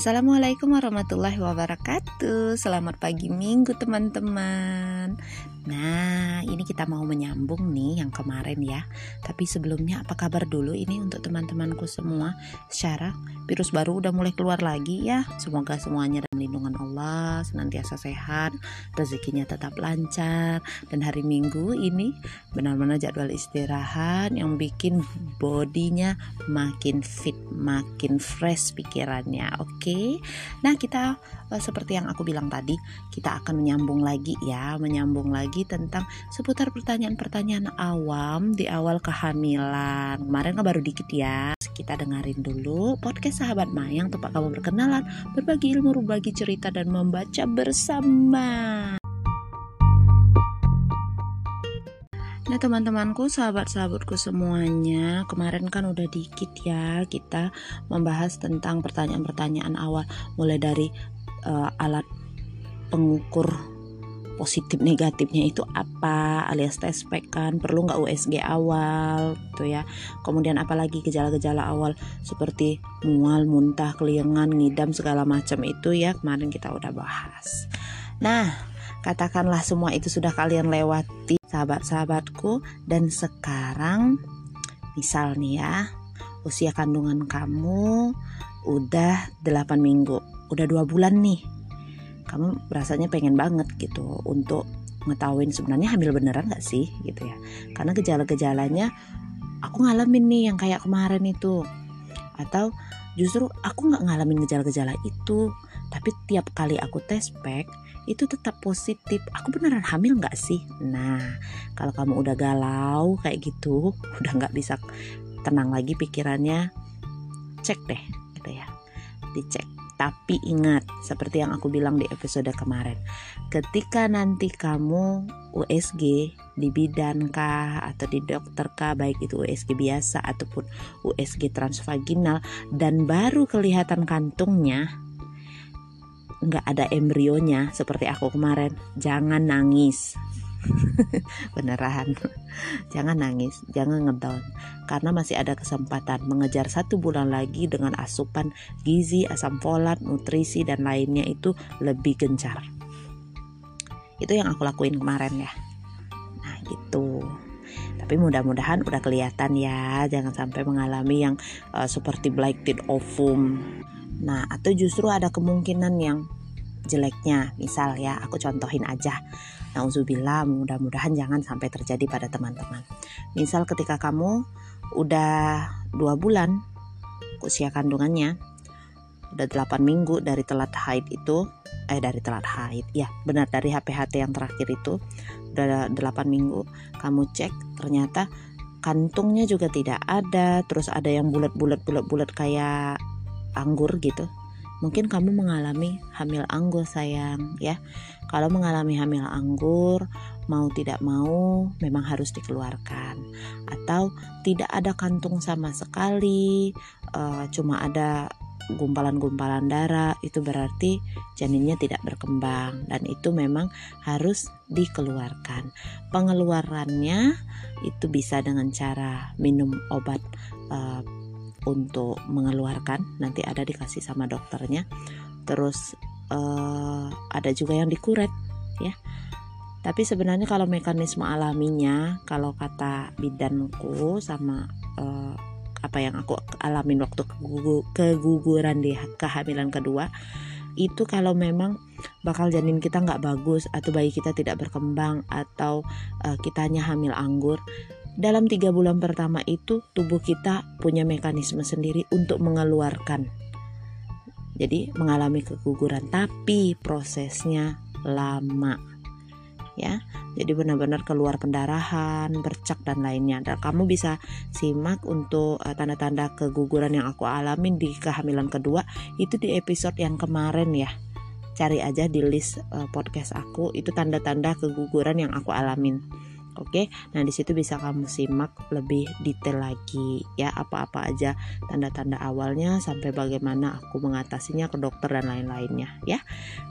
Assalamualaikum warahmatullahi wabarakatuh. Selamat pagi minggu teman-teman Nah ini kita mau menyambung nih yang kemarin ya. Tapi sebelumnya apa kabar dulu ini untuk teman-temanku semua? Secara virus baru udah mulai keluar lagi ya. Semoga semuanya dalam lindungan Allah Senantiasa sehat Rezekinya tetap lancar. Dan hari minggu ini benar-benar jadwal istirahat Yang bikin bodinya makin fit Makin fresh pikirannya Oke? Okay? Nah kita seperti yang aku bilang tadi Kita akan menyambung lagi ya Menyambung lagi tentang seputar pertanyaan-pertanyaan awam di awal kehamilan. Kemarin kan baru dikit ya. Kita dengerin dulu podcast sahabat Mayang tempat kamu berkenalan, berbagi ilmu, berbagi cerita dan membaca bersama. Nah teman-temanku, sahabat-sahabatku semuanya Kemarin kan udah dikit ya Kita membahas tentang pertanyaan-pertanyaan awal Mulai dari uh, alat pengukur positif negatifnya itu apa alias tes pack kan perlu nggak USG awal tuh ya. Kemudian apalagi gejala-gejala awal seperti mual muntah keliengan ngidam segala macam itu ya kemarin kita udah bahas. Nah katakanlah semua itu sudah kalian lewati sahabat-sahabatku dan sekarang misal nih ya usia kandungan kamu udah 8 minggu udah dua bulan nih. Kamu rasanya pengen banget gitu untuk ngetahuin sebenarnya hamil beneran gak sih gitu ya. Karena gejala-gejalanya aku ngalamin nih yang kayak kemarin itu. Atau justru aku nggak ngalamin gejala-gejala itu. Tapi tiap kali aku tes pack itu tetap positif. Aku beneran hamil nggak sih? Nah kalau kamu udah galau kayak gitu udah nggak bisa tenang lagi pikirannya cek deh gitu ya. Dicek tapi ingat, seperti yang aku bilang di episode kemarin, ketika nanti kamu USG di bidan kah atau di dokter kah, baik itu USG biasa ataupun USG transvaginal dan baru kelihatan kantungnya, nggak ada embrionya seperti aku kemarin, jangan nangis. beneran. Jangan nangis jangan ngedown. Karena masih ada kesempatan mengejar satu bulan lagi dengan asupan gizi asam folat nutrisi dan lainnya itu lebih gencar. Itu yang aku lakuin kemarin ya. Nah gitu. Tapi mudah-mudahan udah kelihatan ya jangan sampai mengalami yang uh, seperti blighted ovum nah atau justru ada kemungkinan yang jeleknya. Misal ya aku contohin aja Nauzubillah mudah-mudahan jangan sampai terjadi pada teman-teman. Misal ketika kamu udah dua bulan usia kandungannya udah 8 minggu dari telat haid itu eh dari telat haid ya benar dari HPHT yang terakhir itu udah 8 minggu kamu cek ternyata kantungnya juga tidak ada terus ada yang bulat-bulat bulat-bulat kayak anggur gitu Mungkin kamu mengalami hamil anggur sayang ya. Kalau mengalami hamil anggur, mau tidak mau memang harus dikeluarkan. Atau tidak ada kantung sama sekali, uh, cuma ada gumpalan-gumpalan darah itu berarti janinnya tidak berkembang dan itu memang harus dikeluarkan. Pengeluarannya itu bisa dengan cara minum obat uh, untuk mengeluarkan nanti ada dikasih sama dokternya. Terus uh, ada juga yang dikuret ya. Tapi sebenarnya kalau mekanisme alaminya kalau kata bidanku sama uh, apa yang aku alamin waktu keguguran di kehamilan kedua itu kalau memang bakal janin kita nggak bagus atau bayi kita tidak berkembang atau uh, kitanya hamil anggur dalam tiga bulan pertama itu tubuh kita punya mekanisme sendiri untuk mengeluarkan. Jadi mengalami keguguran, tapi prosesnya lama. Ya, jadi benar-benar keluar pendarahan, bercak dan lainnya. Dan kamu bisa simak untuk uh, tanda-tanda keguguran yang aku alamin di kehamilan kedua itu di episode yang kemarin ya. Cari aja di list uh, podcast aku itu tanda-tanda keguguran yang aku alamin. Oke, nah di situ bisa kamu simak lebih detail lagi ya apa-apa aja tanda-tanda awalnya sampai bagaimana aku mengatasinya ke dokter dan lain-lainnya ya.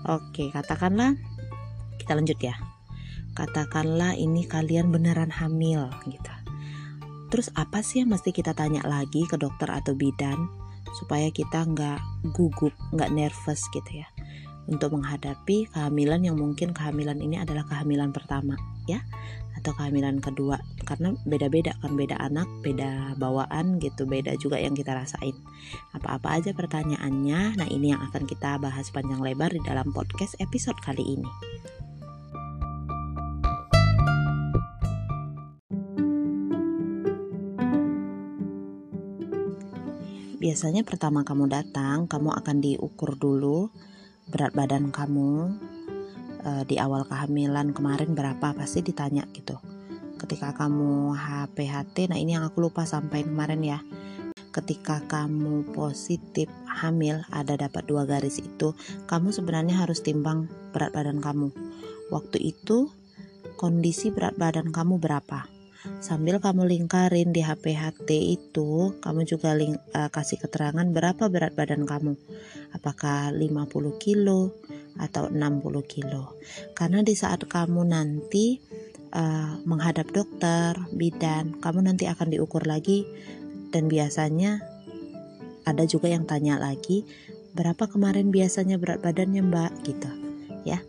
Oke, katakanlah kita lanjut ya. Katakanlah ini kalian beneran hamil gitu. Terus apa sih yang mesti kita tanya lagi ke dokter atau bidan? supaya kita nggak gugup nggak nervous gitu ya untuk menghadapi kehamilan yang mungkin kehamilan ini adalah kehamilan pertama ya atau kehamilan kedua. Karena beda-beda kan beda anak beda bawaan gitu beda juga yang kita rasain. Apa-apa aja pertanyaannya. Nah ini yang akan kita bahas panjang lebar di dalam podcast episode kali ini. Biasanya pertama kamu datang kamu akan diukur dulu berat badan kamu uh, di awal kehamilan kemarin berapa pasti ditanya gitu. Ketika kamu HPHT nah ini yang aku lupa sampaikan kemarin ya. Ketika kamu positif hamil ada dapat dua garis itu kamu sebenarnya harus timbang berat badan kamu. Waktu itu kondisi berat badan kamu berapa sambil kamu lingkarin di HPHT itu kamu juga ling, uh, kasih keterangan berapa berat badan kamu. Apakah 50 kilo atau 60 kilo. Karena di saat kamu nanti uh, menghadap dokter bidan kamu nanti akan diukur lagi. Dan biasanya ada juga yang tanya lagi berapa kemarin biasanya berat badannya mbak? Gitu ya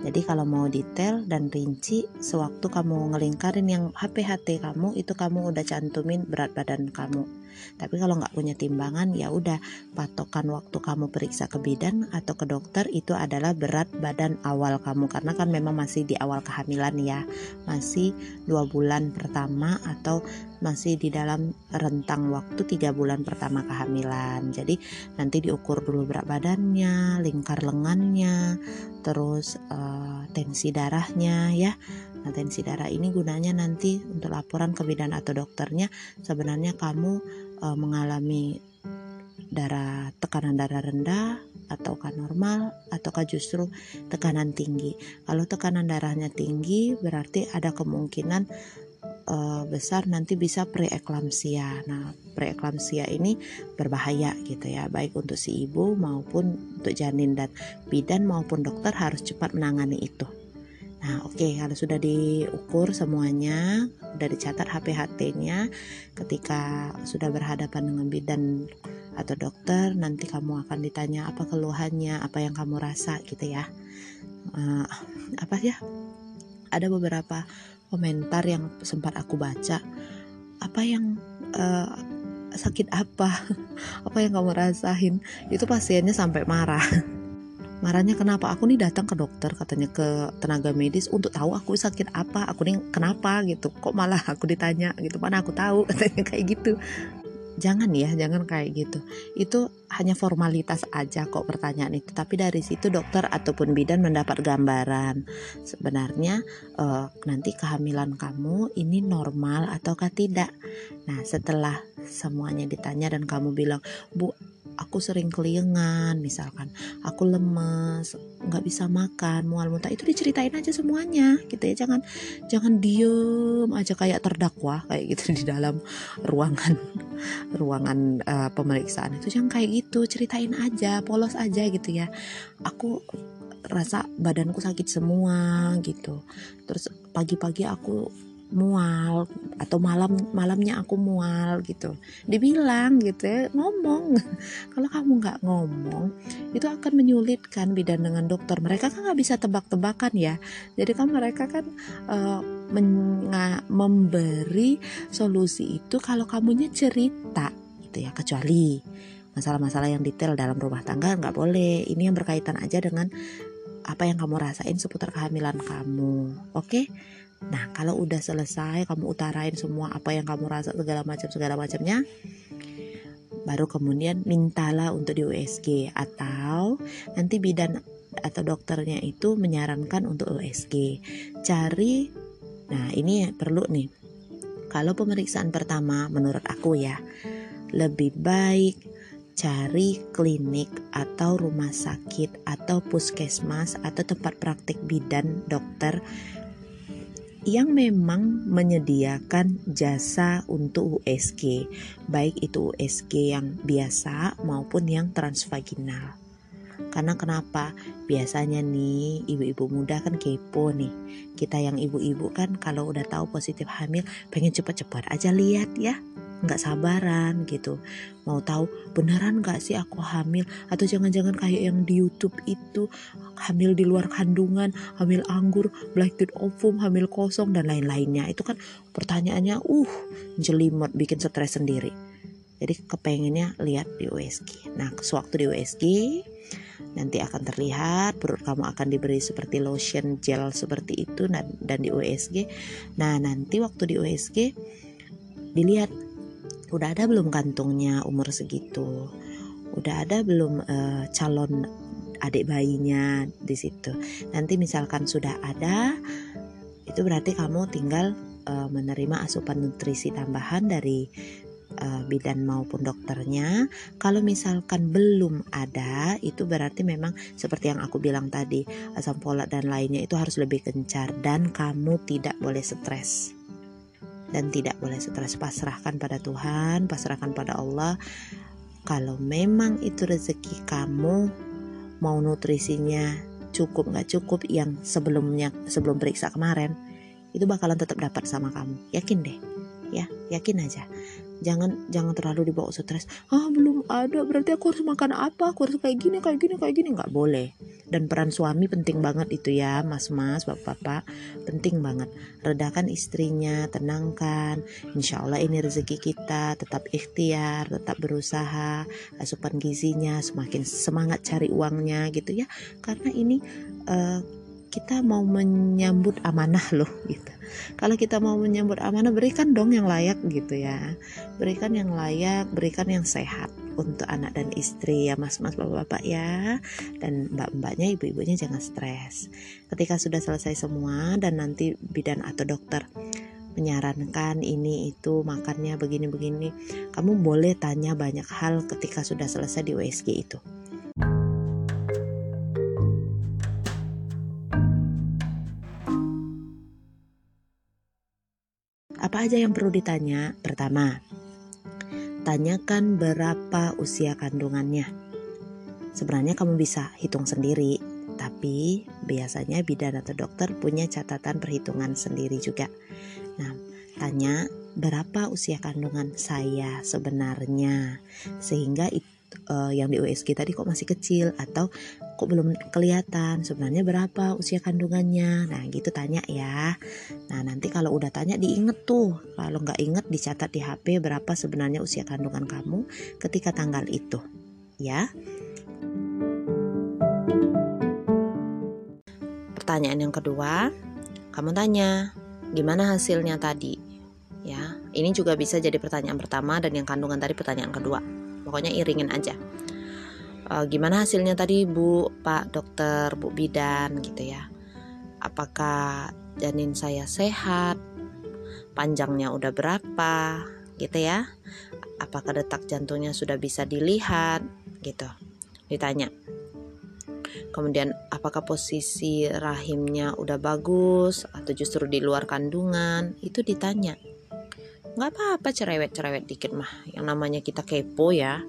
jadi kalau mau detail dan rinci, sewaktu kamu ngelingkarin yang HPHT kamu itu kamu udah cantumin berat badan kamu. Tapi kalau nggak punya timbangan ya udah patokan waktu kamu periksa ke bidan atau ke dokter itu adalah berat badan awal kamu karena kan memang masih di awal kehamilan ya, masih dua bulan pertama atau masih di dalam rentang waktu tiga bulan pertama kehamilan. Jadi nanti diukur dulu berat badannya, lingkar lengannya, terus uh, tensi darahnya ya. Nah, tensi darah ini gunanya nanti untuk laporan ke bidan atau dokternya sebenarnya kamu uh, mengalami darah tekanan darah rendah ataukah normal ataukah justru tekanan tinggi. Kalau tekanan darahnya tinggi berarti ada kemungkinan uh, besar nanti bisa preeklamsia. Nah, preeklamsia ini berbahaya gitu ya, baik untuk si ibu maupun untuk janin dan bidan maupun dokter harus cepat menangani itu. Nah, oke, okay, kalau sudah diukur semuanya, sudah dicatat HPHT-nya, ketika sudah berhadapan dengan bidan atau dokter, nanti kamu akan ditanya apa keluhannya, apa yang kamu rasa gitu ya. Uh, apa ya? Ada beberapa komentar yang sempat aku baca. Apa yang uh, sakit apa? apa yang kamu rasain? Itu pasiennya sampai marah. marahnya kenapa aku nih datang ke dokter? katanya ke tenaga medis untuk tahu aku sakit apa aku nih kenapa gitu. Kok malah aku ditanya? gitu. Mana aku tahu katanya kayak gitu. Jangan ya jangan kayak gitu. Itu hanya formalitas aja kok pertanyaan itu. Tapi dari situ dokter ataupun bidan mendapat gambaran. Sebenarnya uh, nanti kehamilan kamu ini normal ataukah tidak? Nah setelah semuanya ditanya dan kamu bilang bu aku sering keliengan misalkan. Aku lemes nggak bisa makan mual muntah. Itu diceritain aja semuanya gitu ya. Jangan jangan diem aja kayak terdakwa kayak gitu di dalam ruangan ruangan uh, pemeriksaan itu. Jangan kayak gitu ceritain aja polos aja gitu ya. Aku rasa badanku sakit semua gitu. Terus pagi-pagi aku mual atau malam malamnya aku mual gitu. Dibilang gitu ya ngomong. Kalau kamu nggak ngomong itu akan menyulitkan bidan dengan dokter. Mereka kan nggak bisa tebak-tebakan ya. Jadi kan mereka kan uh, memberi solusi itu kalau kamunya cerita gitu ya. Kecuali masalah-masalah yang detail dalam rumah tangga nggak boleh. Ini yang berkaitan aja dengan apa yang kamu rasain seputar kehamilan kamu. Oke? okay? Nah, kalau udah selesai kamu utarain semua apa yang kamu rasa segala macam segala macamnya, baru kemudian mintalah untuk di USG atau nanti bidan atau dokternya itu menyarankan untuk USG. Cari Nah, ini perlu nih. Kalau pemeriksaan pertama menurut aku ya, lebih baik cari klinik atau rumah sakit atau puskesmas atau tempat praktik bidan dokter yang memang menyediakan jasa untuk USG, baik itu USG yang biasa maupun yang transvaginal. Karena kenapa? Biasanya nih ibu-ibu muda kan kepo nih. Kita yang ibu-ibu kan kalau udah tahu positif hamil pengen cepat-cepat aja lihat ya. Nggak sabaran gitu. Mau tahu beneran nggak sih aku hamil? Atau jangan-jangan kayak yang di YouTube itu hamil di luar kandungan hamil anggur black tooth ovum hamil kosong dan lain-lainnya. Itu kan pertanyaannya uh jelimet bikin stres sendiri. Jadi kepengennya lihat di USG nah sewaktu di USG nanti akan terlihat perut kamu akan diberi seperti lotion gel seperti itu dan di USG nah nanti waktu di USG dilihat udah ada belum kantungnya umur segitu? Udah ada belum uh, calon adik bayinya di situ? Nanti misalkan sudah ada itu berarti kamu tinggal uh, menerima asupan nutrisi tambahan dari uh, bidan maupun dokternya. Kalau misalkan belum ada, itu berarti memang seperti yang aku bilang tadi, asam folat dan lainnya itu harus lebih gencar dan kamu tidak boleh stres dan tidak boleh stres. Pasrahkan pada Tuhan pasrahkan pada Allah. Kalau memang itu rezeki kamu mau nutrisinya cukup nggak cukup yang sebelumnya sebelum periksa kemarin itu bakalan tetap dapat sama kamu. Yakin deh. Ya yakin aja jangan jangan terlalu dibawa stres. Ah belum ada berarti aku harus makan apa? Aku harus kayak gini kayak gini kayak gini. Nggak boleh. Dan peran suami penting banget itu ya mas-mas bapak-bapak. Penting banget. Redakan istrinya tenangkan. Insya Allah ini rezeki kita tetap ikhtiar tetap berusaha. Asupan gizinya semakin semangat cari uangnya gitu ya. Karena ini uh, kita mau menyambut amanah loh gitu. Kalau kita mau menyambut amanah berikan dong yang layak gitu ya. Berikan yang layak, berikan yang sehat untuk anak dan istri ya mas-mas bapak-bapak ya. Dan mbak-mbaknya ibu-ibunya jangan stres. Ketika sudah selesai semua dan nanti bidan atau dokter menyarankan ini itu makannya begini-begini, kamu boleh tanya banyak hal ketika sudah selesai di USG itu. Apa aja yang perlu ditanya? Pertama, tanyakan berapa usia kandungannya. Sebenarnya kamu bisa hitung sendiri, tapi biasanya bidan atau dokter punya catatan perhitungan sendiri juga. Nah, tanya berapa usia kandungan saya sebenarnya, sehingga itu uh, yang di USG tadi kok masih kecil atau kok belum kelihatan sebenarnya berapa usia kandungannya? Nah gitu tanya ya. Nah nanti kalau udah tanya diinget tuh. Kalau nggak inget dicatat di HP berapa sebenarnya usia kandungan kamu ketika tanggal itu ya. Pertanyaan yang kedua kamu tanya gimana hasilnya tadi? Ya ini juga bisa jadi pertanyaan pertama dan yang kandungan tadi pertanyaan kedua pokoknya iringin aja. Uh, gimana hasilnya tadi bu pak dokter bu bidan gitu ya? Apakah janin saya sehat? Panjangnya udah berapa? Gitu ya? Apakah detak jantungnya sudah bisa dilihat? Gitu. Ditanya. Kemudian apakah posisi rahimnya udah bagus atau justru di luar kandungan? Itu ditanya nggak apa-apa cerewet-cerewet dikit mah. Yang namanya kita kepo ya.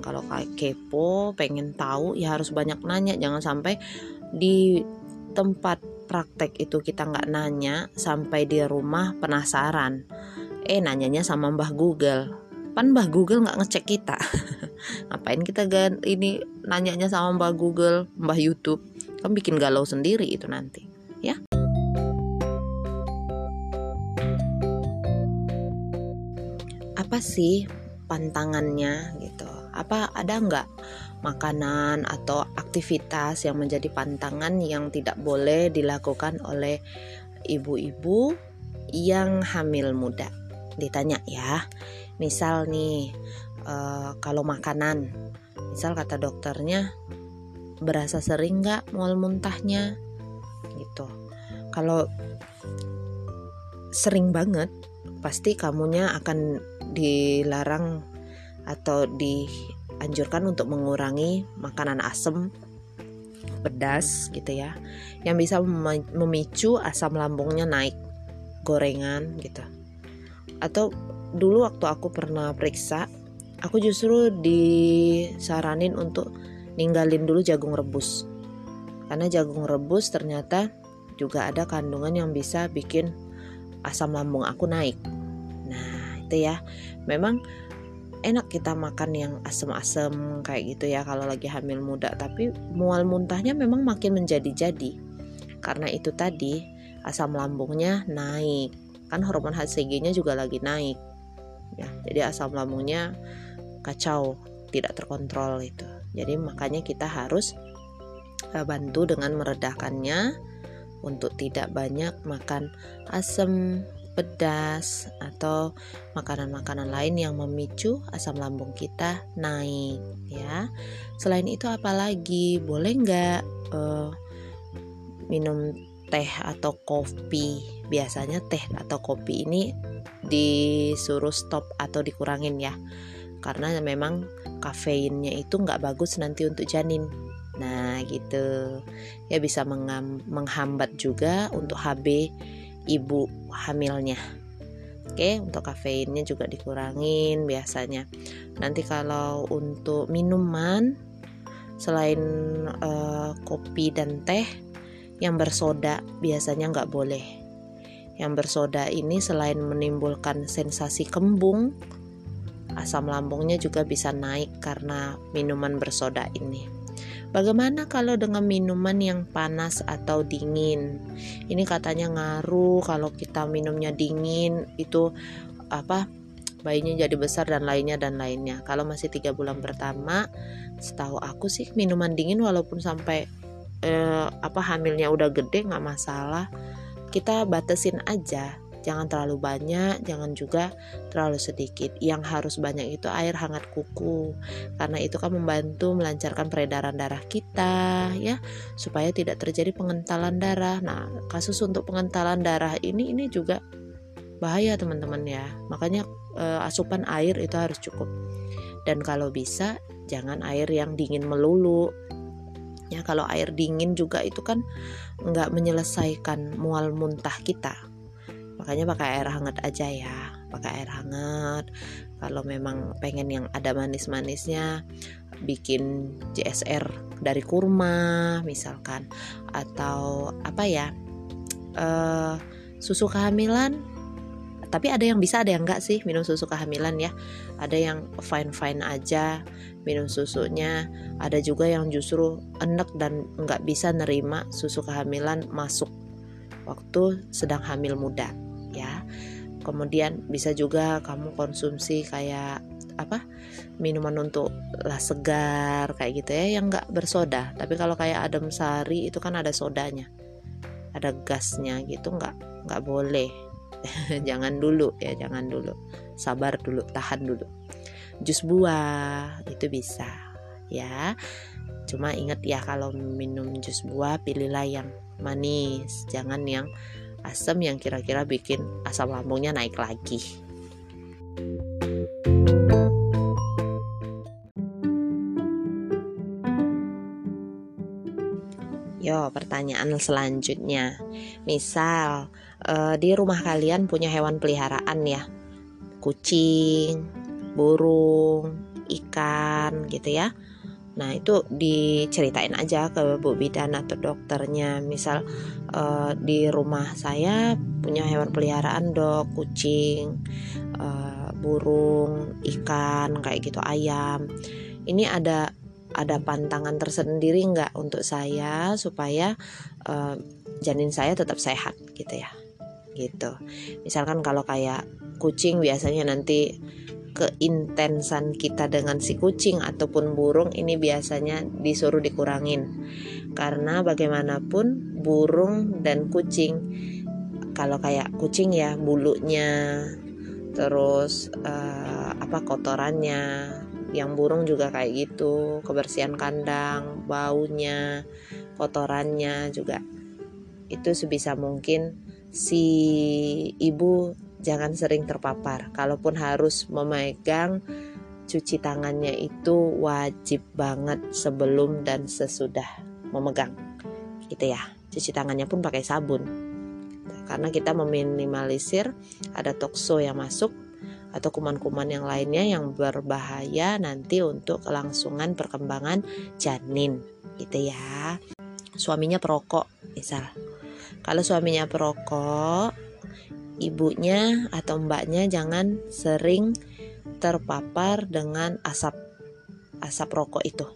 Kalau kayak kepo pengen tahu ya harus banyak nanya. Jangan sampai di tempat praktek itu kita nggak nanya sampai di rumah penasaran. Eh nanyanya sama mbah Google. Pan mbah Google nggak ngecek kita. Ngapain kita gan ini nanyanya sama mbah Google mbah YouTube? Kan bikin galau sendiri itu nanti. Ya apa sih pantangannya gitu? Apa ada nggak makanan atau aktivitas yang menjadi pantangan yang tidak boleh dilakukan oleh ibu-ibu yang hamil muda? Ditanya ya. Misal nih uh, kalau makanan misal kata dokternya berasa sering nggak mual muntahnya? Gitu. Kalau sering banget pasti kamunya akan dilarang atau dianjurkan untuk mengurangi makanan asam pedas gitu ya yang bisa memicu asam lambungnya naik gorengan gitu. Atau dulu waktu aku pernah periksa aku justru disaranin untuk ninggalin dulu jagung rebus. Karena jagung rebus ternyata juga ada kandungan yang bisa bikin asam lambung aku naik gitu ya. Memang enak kita makan yang asem-asem kayak gitu ya kalau lagi hamil muda tapi mual muntahnya memang makin menjadi-jadi. Karena itu tadi asam lambungnya naik. Kan hormon HCG-nya juga lagi naik. Ya jadi asam lambungnya kacau tidak terkontrol itu. Jadi makanya kita harus eh, bantu dengan meredakannya untuk tidak banyak makan asam pedas atau makanan-makanan lain yang memicu asam lambung kita naik ya. Selain itu apalagi boleh nggak uh, minum teh atau kopi? Biasanya teh atau kopi ini disuruh stop atau dikurangin ya. Karena memang kafeinnya itu nggak bagus nanti untuk janin. Nah gitu. Ya bisa menghambat juga untuk HB ibu hamilnya Oke, untuk kafeinnya juga dikurangin biasanya. Nanti kalau untuk minuman selain uh, kopi dan teh yang bersoda biasanya nggak boleh. Yang bersoda ini selain menimbulkan sensasi kembung, asam lambungnya juga bisa naik karena minuman bersoda ini. Bagaimana kalau dengan minuman yang panas atau dingin? Ini katanya ngaruh kalau kita minumnya dingin itu apa bayinya jadi besar dan lainnya dan lainnya. Kalau masih tiga bulan pertama, setahu aku sih minuman dingin walaupun sampai eh, apa hamilnya udah gede nggak masalah. Kita batasin aja jangan terlalu banyak jangan juga terlalu sedikit. Yang harus banyak itu air hangat kuku. Karena itu kan membantu melancarkan peredaran darah kita ya. Supaya tidak terjadi pengentalan darah. Nah kasus untuk pengentalan darah ini ini juga bahaya teman-teman ya. Makanya e, asupan air itu harus cukup. Dan kalau bisa jangan air yang dingin melulu. Ya kalau air dingin juga itu kan nggak menyelesaikan mual muntah kita makanya pakai air hangat aja ya. Pakai air hangat. Kalau memang pengen yang ada manis-manisnya bikin JSR dari kurma misalkan. Atau apa ya uh, susu kehamilan. Tapi ada yang bisa ada yang enggak sih minum susu kehamilan ya. Ada yang fine fine aja minum susunya. Ada juga yang justru enek dan nggak bisa nerima susu kehamilan masuk waktu sedang hamil muda ya. Kemudian bisa juga kamu konsumsi kayak apa minuman untuk lah segar kayak gitu ya yang nggak bersoda. Tapi kalau kayak adem sari itu kan ada sodanya ada gasnya gitu nggak nggak boleh. Jangan dulu ya jangan dulu. Sabar dulu tahan dulu. Jus buah itu bisa ya. Cuma ingat ya kalau minum jus buah pilihlah yang manis jangan yang asam yang kira-kira bikin asam lambungnya naik lagi. Yo, pertanyaan selanjutnya. Misal uh, di rumah kalian punya hewan peliharaan ya. Kucing, burung, ikan gitu ya. Nah, itu diceritain aja ke Bu Bidan atau dokternya. Misal uh, di rumah saya punya hewan peliharaan dok, kucing, uh, burung, ikan, kayak gitu, ayam. Ini ada ada pantangan tersendiri nggak untuk saya supaya uh, janin saya tetap sehat gitu ya gitu misalkan kalau kayak kucing biasanya nanti keintensan kita dengan si kucing ataupun burung ini biasanya disuruh dikurangin. Karena bagaimanapun burung dan kucing kalau kayak kucing ya bulunya terus uh, apa kotorannya yang burung juga kayak gitu kebersihan kandang baunya kotorannya juga. Itu sebisa mungkin si ibu jangan sering terpapar. Kalaupun harus memegang cuci tangannya itu wajib banget sebelum dan sesudah memegang. Gitu ya. Cuci tangannya pun pakai sabun. Karena kita meminimalisir ada tokso yang masuk atau kuman-kuman yang lainnya yang berbahaya nanti untuk kelangsungan perkembangan janin gitu ya. Suaminya perokok misal. Kalau suaminya perokok ibunya atau mbaknya jangan sering terpapar dengan asap asap rokok itu.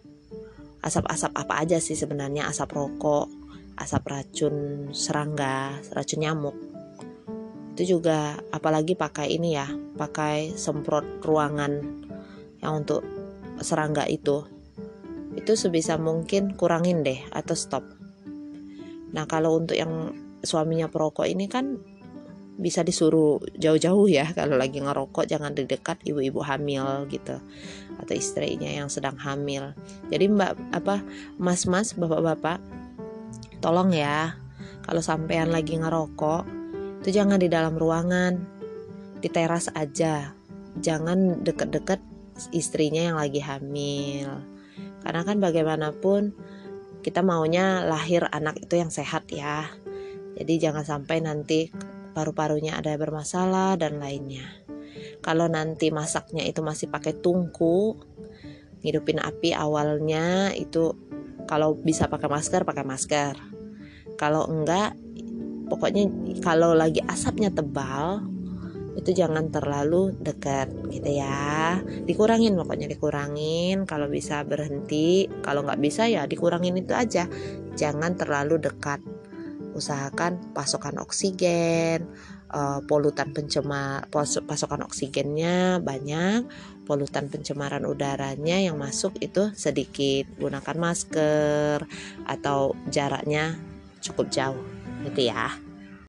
Asap-asap apa aja sih sebenarnya asap rokok, asap racun serangga, racun nyamuk. Itu juga apalagi pakai ini ya, pakai semprot ruangan yang untuk serangga itu. Itu sebisa mungkin kurangin deh atau stop. Nah, kalau untuk yang suaminya perokok ini kan bisa disuruh jauh-jauh ya. Kalau lagi ngerokok jangan di dekat ibu-ibu hamil gitu. Atau istrinya yang sedang hamil. Jadi mbak apa mas-mas bapak-bapak tolong ya. Kalau sampean lagi ngerokok itu jangan di dalam ruangan. Di teras aja. Jangan deket-deket istrinya yang lagi hamil. Karena kan bagaimanapun kita maunya lahir anak itu yang sehat ya. Jadi jangan sampai nanti paru-parunya ada bermasalah dan lainnya. Kalau nanti masaknya itu masih pakai tungku, ngidupin api awalnya itu kalau bisa pakai masker pakai masker. Kalau enggak pokoknya kalau lagi asapnya tebal itu jangan terlalu dekat gitu ya dikurangin pokoknya dikurangin kalau bisa berhenti kalau nggak bisa ya dikurangin itu aja jangan terlalu dekat usahakan pasokan oksigen, uh, polutan pencemar pasokan oksigennya banyak, polutan pencemaran udaranya yang masuk itu sedikit. Gunakan masker atau jaraknya cukup jauh, gitu ya.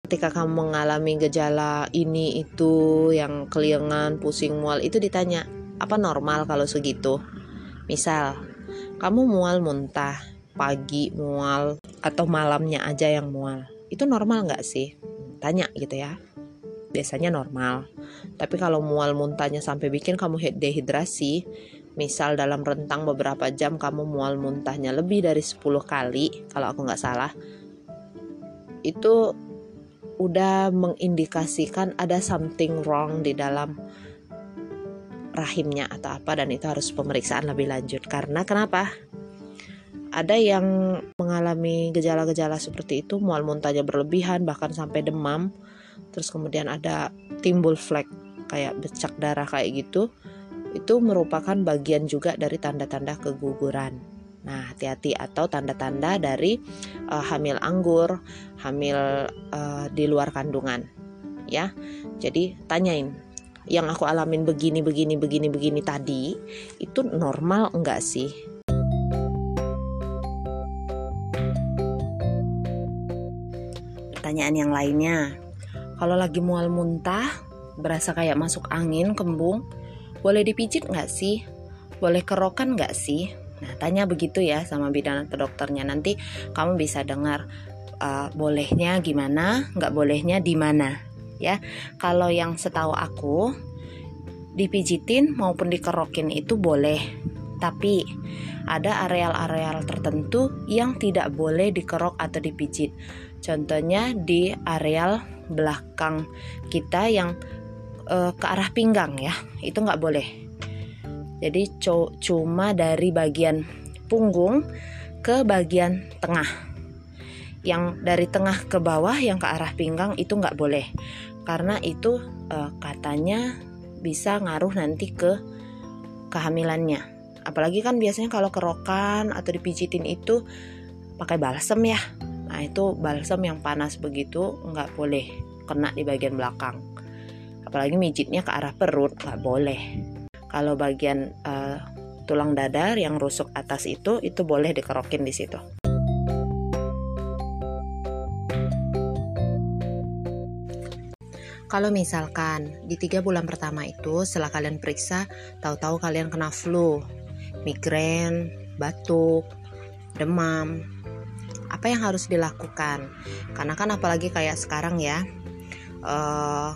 Ketika kamu mengalami gejala ini itu yang keliengan, pusing, mual itu ditanya, apa normal kalau segitu? Misal, kamu mual muntah, pagi mual atau malamnya aja yang mual. Itu normal nggak sih? Tanya gitu ya. Biasanya normal. Tapi kalau mual muntahnya sampai bikin kamu dehidrasi misal dalam rentang beberapa jam kamu mual muntahnya lebih dari 10 kali kalau aku nggak salah itu udah mengindikasikan ada something wrong di dalam rahimnya atau apa dan itu harus pemeriksaan lebih lanjut. Karena kenapa ada yang mengalami gejala-gejala seperti itu, mual muntahnya berlebihan bahkan sampai demam. Terus kemudian ada timbul flek kayak becak darah kayak gitu. Itu merupakan bagian juga dari tanda-tanda keguguran. Nah, hati-hati atau tanda-tanda dari uh, hamil anggur, hamil uh, di luar kandungan. Ya. Jadi tanyain yang aku alamin begini begini begini begini tadi itu normal enggak sih? Pertanyaan yang lainnya. Kalau lagi mual muntah, berasa kayak masuk angin, kembung, boleh dipijit nggak sih? Boleh kerokan nggak sih? Nah, tanya begitu ya sama bidan atau dokternya. Nanti kamu bisa dengar uh, bolehnya gimana, nggak bolehnya di mana. Ya, kalau yang setahu aku, dipijitin maupun dikerokin itu boleh. Tapi ada areal-areal tertentu yang tidak boleh dikerok atau dipijit. Contohnya di areal belakang kita yang uh, ke arah pinggang ya, itu nggak boleh. Jadi cuma dari bagian punggung ke bagian tengah. Yang dari tengah ke bawah yang ke arah pinggang itu nggak boleh, karena itu uh, katanya bisa ngaruh nanti ke kehamilannya. Apalagi kan biasanya kalau kerokan atau dipijitin itu pakai balsem ya Nah itu balsam yang panas begitu nggak boleh kena di bagian belakang. Apalagi mijitnya ke arah perut nggak boleh. Kalau bagian uh, tulang dadar yang rusuk atas itu itu boleh dikerokin di situ. Kalau misalkan di tiga bulan pertama itu setelah kalian periksa, tahu-tahu kalian kena flu, migrain, batuk, demam, apa yang harus dilakukan. Karena kan apalagi kayak sekarang ya uh,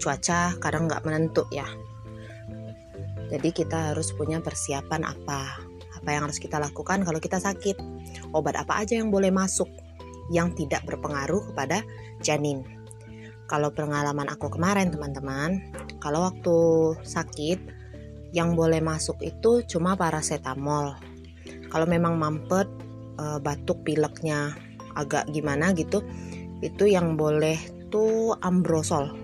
cuaca kadang nggak menentu ya. Jadi kita harus punya persiapan apa apa yang harus kita lakukan kalau kita sakit. Obat apa aja yang boleh masuk yang tidak berpengaruh kepada janin. Kalau pengalaman aku kemarin teman-teman kalau waktu sakit yang boleh masuk itu cuma paracetamol. Kalau memang mampet uh, batuk pileknya agak gimana gitu itu yang boleh tuh ambrosol.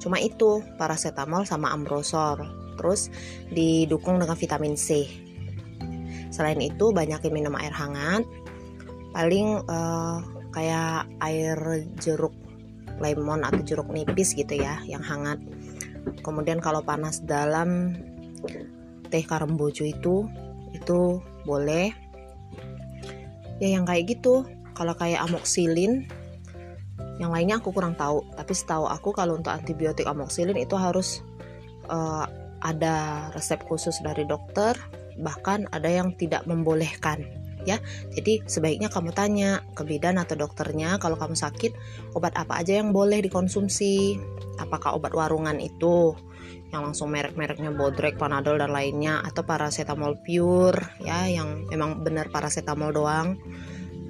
Cuma itu paracetamol sama ambrosol. Terus didukung dengan vitamin C. Selain itu banyakin minum air hangat. Paling uh, kayak air jeruk lemon atau jeruk nipis gitu ya yang hangat. Kemudian kalau panas dalam teh karembojo itu itu boleh ya yang kayak gitu. Kalau kayak amoksilin yang lainnya aku kurang tahu. Tapi setahu aku kalau untuk antibiotik amoksilin itu harus uh, ada resep khusus dari dokter. Bahkan ada yang tidak membolehkan ya. Jadi sebaiknya kamu tanya ke bidan atau dokternya kalau kamu sakit obat apa aja yang boleh dikonsumsi? Apakah obat warungan itu? Yang langsung merek-mereknya Bodrek, Panadol dan lainnya atau paracetamol pure ya yang memang benar paracetamol doang.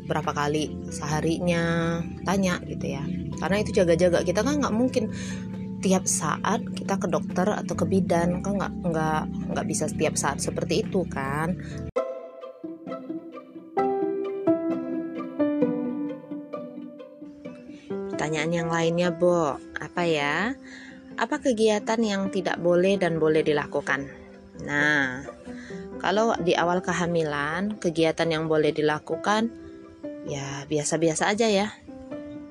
Berapa kali seharinya? Tanya gitu ya. Karena itu jaga-jaga. Kita kan nggak mungkin tiap saat kita ke dokter atau ke bidan kan nggak nggak nggak bisa setiap saat seperti itu kan pertanyaan yang lainnya Bo apa ya apa kegiatan yang tidak boleh dan boleh dilakukan? Nah, kalau di awal kehamilan, kegiatan yang boleh dilakukan ya biasa-biasa aja ya.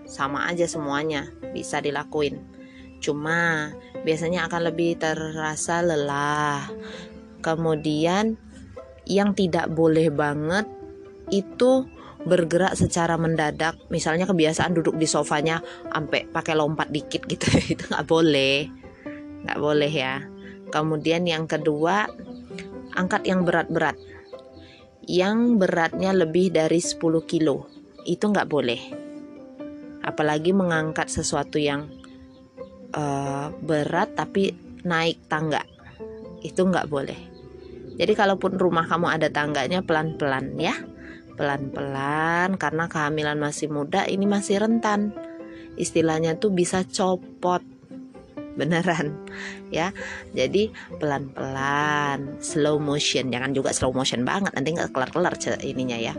Sama aja semuanya bisa dilakuin. Cuma biasanya akan lebih terasa lelah. Kemudian yang tidak boleh banget itu bergerak secara mendadak. Misalnya kebiasaan duduk di sofanya sampai pakai lompat dikit gitu itu nggak boleh. Nggak boleh ya. Kemudian yang kedua angkat yang berat-berat. Yang beratnya lebih dari 10 kilo itu nggak boleh. Apalagi mengangkat sesuatu yang uh, berat tapi naik tangga itu nggak boleh. Jadi kalaupun rumah kamu ada tangganya pelan-pelan ya pelan-pelan karena kehamilan masih muda ini masih rentan. Istilahnya tuh bisa copot. Beneran ya. Jadi pelan-pelan slow motion. Jangan juga slow motion banget nanti nggak kelar-kelar ininya ya.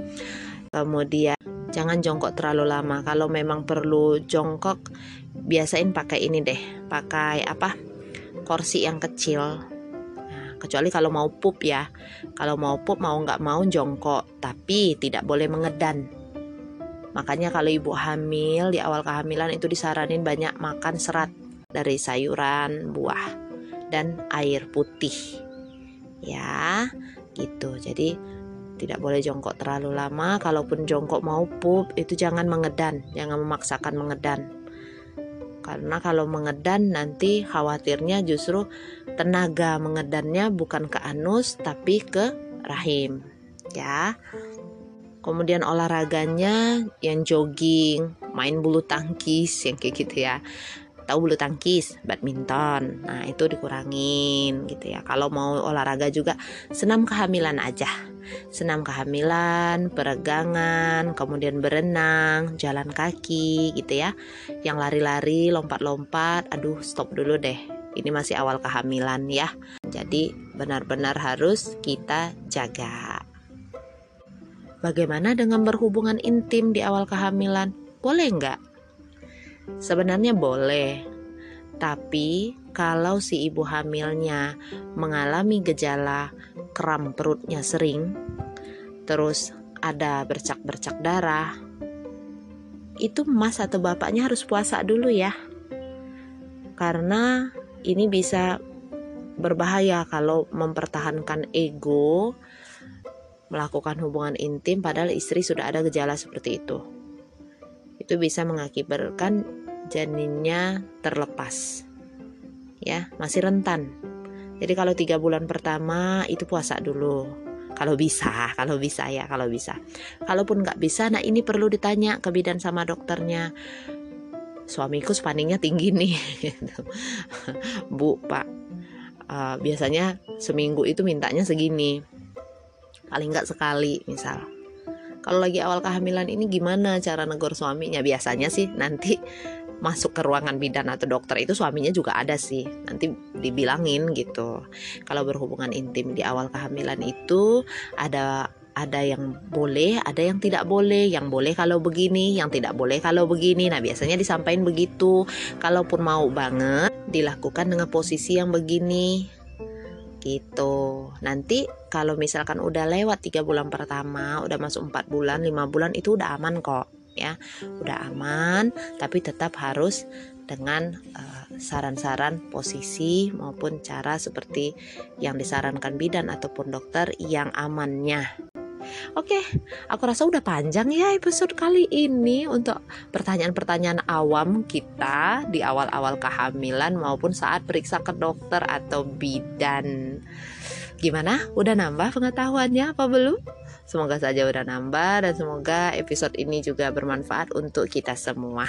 Kemudian jangan jongkok terlalu lama. Kalau memang perlu jongkok biasain pakai ini deh. Pakai apa? Kursi yang kecil kecuali kalau mau pup ya. Kalau mau pup mau nggak mau jongkok. Tapi tidak boleh mengedan. Makanya kalau ibu hamil di awal kehamilan itu disaranin banyak makan serat. Dari sayuran buah dan air putih. Ya gitu. Jadi tidak boleh jongkok terlalu lama. Kalaupun jongkok mau pup itu jangan mengedan. Jangan memaksakan mengedan. Karena kalau mengedan nanti khawatirnya justru tenaga mengedannya bukan ke anus tapi ke rahim ya kemudian olahraganya yang jogging main bulu tangkis yang kayak gitu ya tahu bulu tangkis, badminton. Nah, itu dikurangin gitu ya. Kalau mau olahraga juga senam kehamilan aja. Senam kehamilan, peregangan, kemudian berenang, jalan kaki gitu ya. Yang lari-lari, lompat-lompat. Aduh, stop dulu deh. Ini masih awal kehamilan ya. Jadi benar-benar harus kita jaga. Bagaimana dengan berhubungan intim di awal kehamilan? Boleh nggak? Sebenarnya boleh, tapi kalau si ibu hamilnya mengalami gejala kram perutnya sering, terus ada bercak-bercak darah, itu mas atau bapaknya harus puasa dulu ya. Karena ini bisa berbahaya kalau mempertahankan ego melakukan hubungan intim padahal istri sudah ada gejala seperti itu. Itu bisa mengakibatkan janinnya terlepas ya masih rentan. Jadi kalau tiga bulan pertama itu puasa dulu. Kalau bisa kalau bisa ya kalau bisa. Kalaupun nggak bisa nah ini perlu ditanya ke bidan sama dokternya suamiku spanningnya tinggi nih gitu. bu pak uh, biasanya seminggu itu mintanya segini. Paling nggak sekali misal. Kalau lagi awal kehamilan ini gimana cara negor suaminya? Biasanya sih nanti masuk ke ruangan bidan atau dokter itu suaminya juga ada sih. Nanti dibilangin gitu. Kalau berhubungan intim di awal kehamilan itu ada ada yang boleh, ada yang tidak boleh. Yang boleh kalau begini, yang tidak boleh kalau begini. Nah, biasanya disampaikan begitu. Kalaupun mau banget, dilakukan dengan posisi yang begini gitu nanti kalau misalkan udah lewat tiga bulan pertama udah masuk empat bulan lima bulan itu udah aman kok ya udah aman tapi tetap harus dengan eh, saran-saran uh, posisi maupun cara seperti yang disarankan bidan ataupun dokter yang amannya Oke, aku rasa udah panjang ya episode kali ini untuk pertanyaan-pertanyaan awam kita di awal-awal kehamilan maupun saat periksa ke dokter atau bidan. Gimana? Udah nambah pengetahuannya apa belum? Semoga saja udah nambah dan semoga episode ini juga bermanfaat untuk kita semua.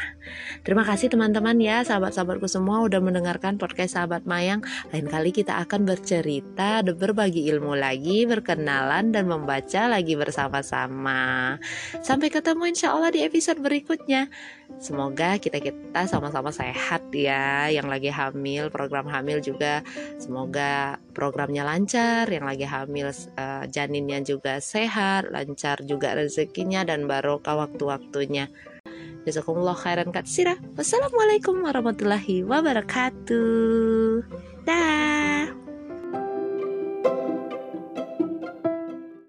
Terima kasih teman-teman ya, sahabat-sahabatku semua udah mendengarkan podcast Sahabat Mayang. Lain kali kita akan bercerita, berbagi ilmu lagi, berkenalan dan membaca lagi bersama-sama. Sampai ketemu insya Allah di episode berikutnya. Semoga kita kita sama-sama sehat ya, yang lagi hamil, program hamil juga semoga programnya lancar, yang lagi hamil uh, janinnya juga sehat, lancar juga rezekinya dan barokah waktu-waktunya. Jazakumullah khairan katsira. Wassalamualaikum warahmatullahi wabarakatuh.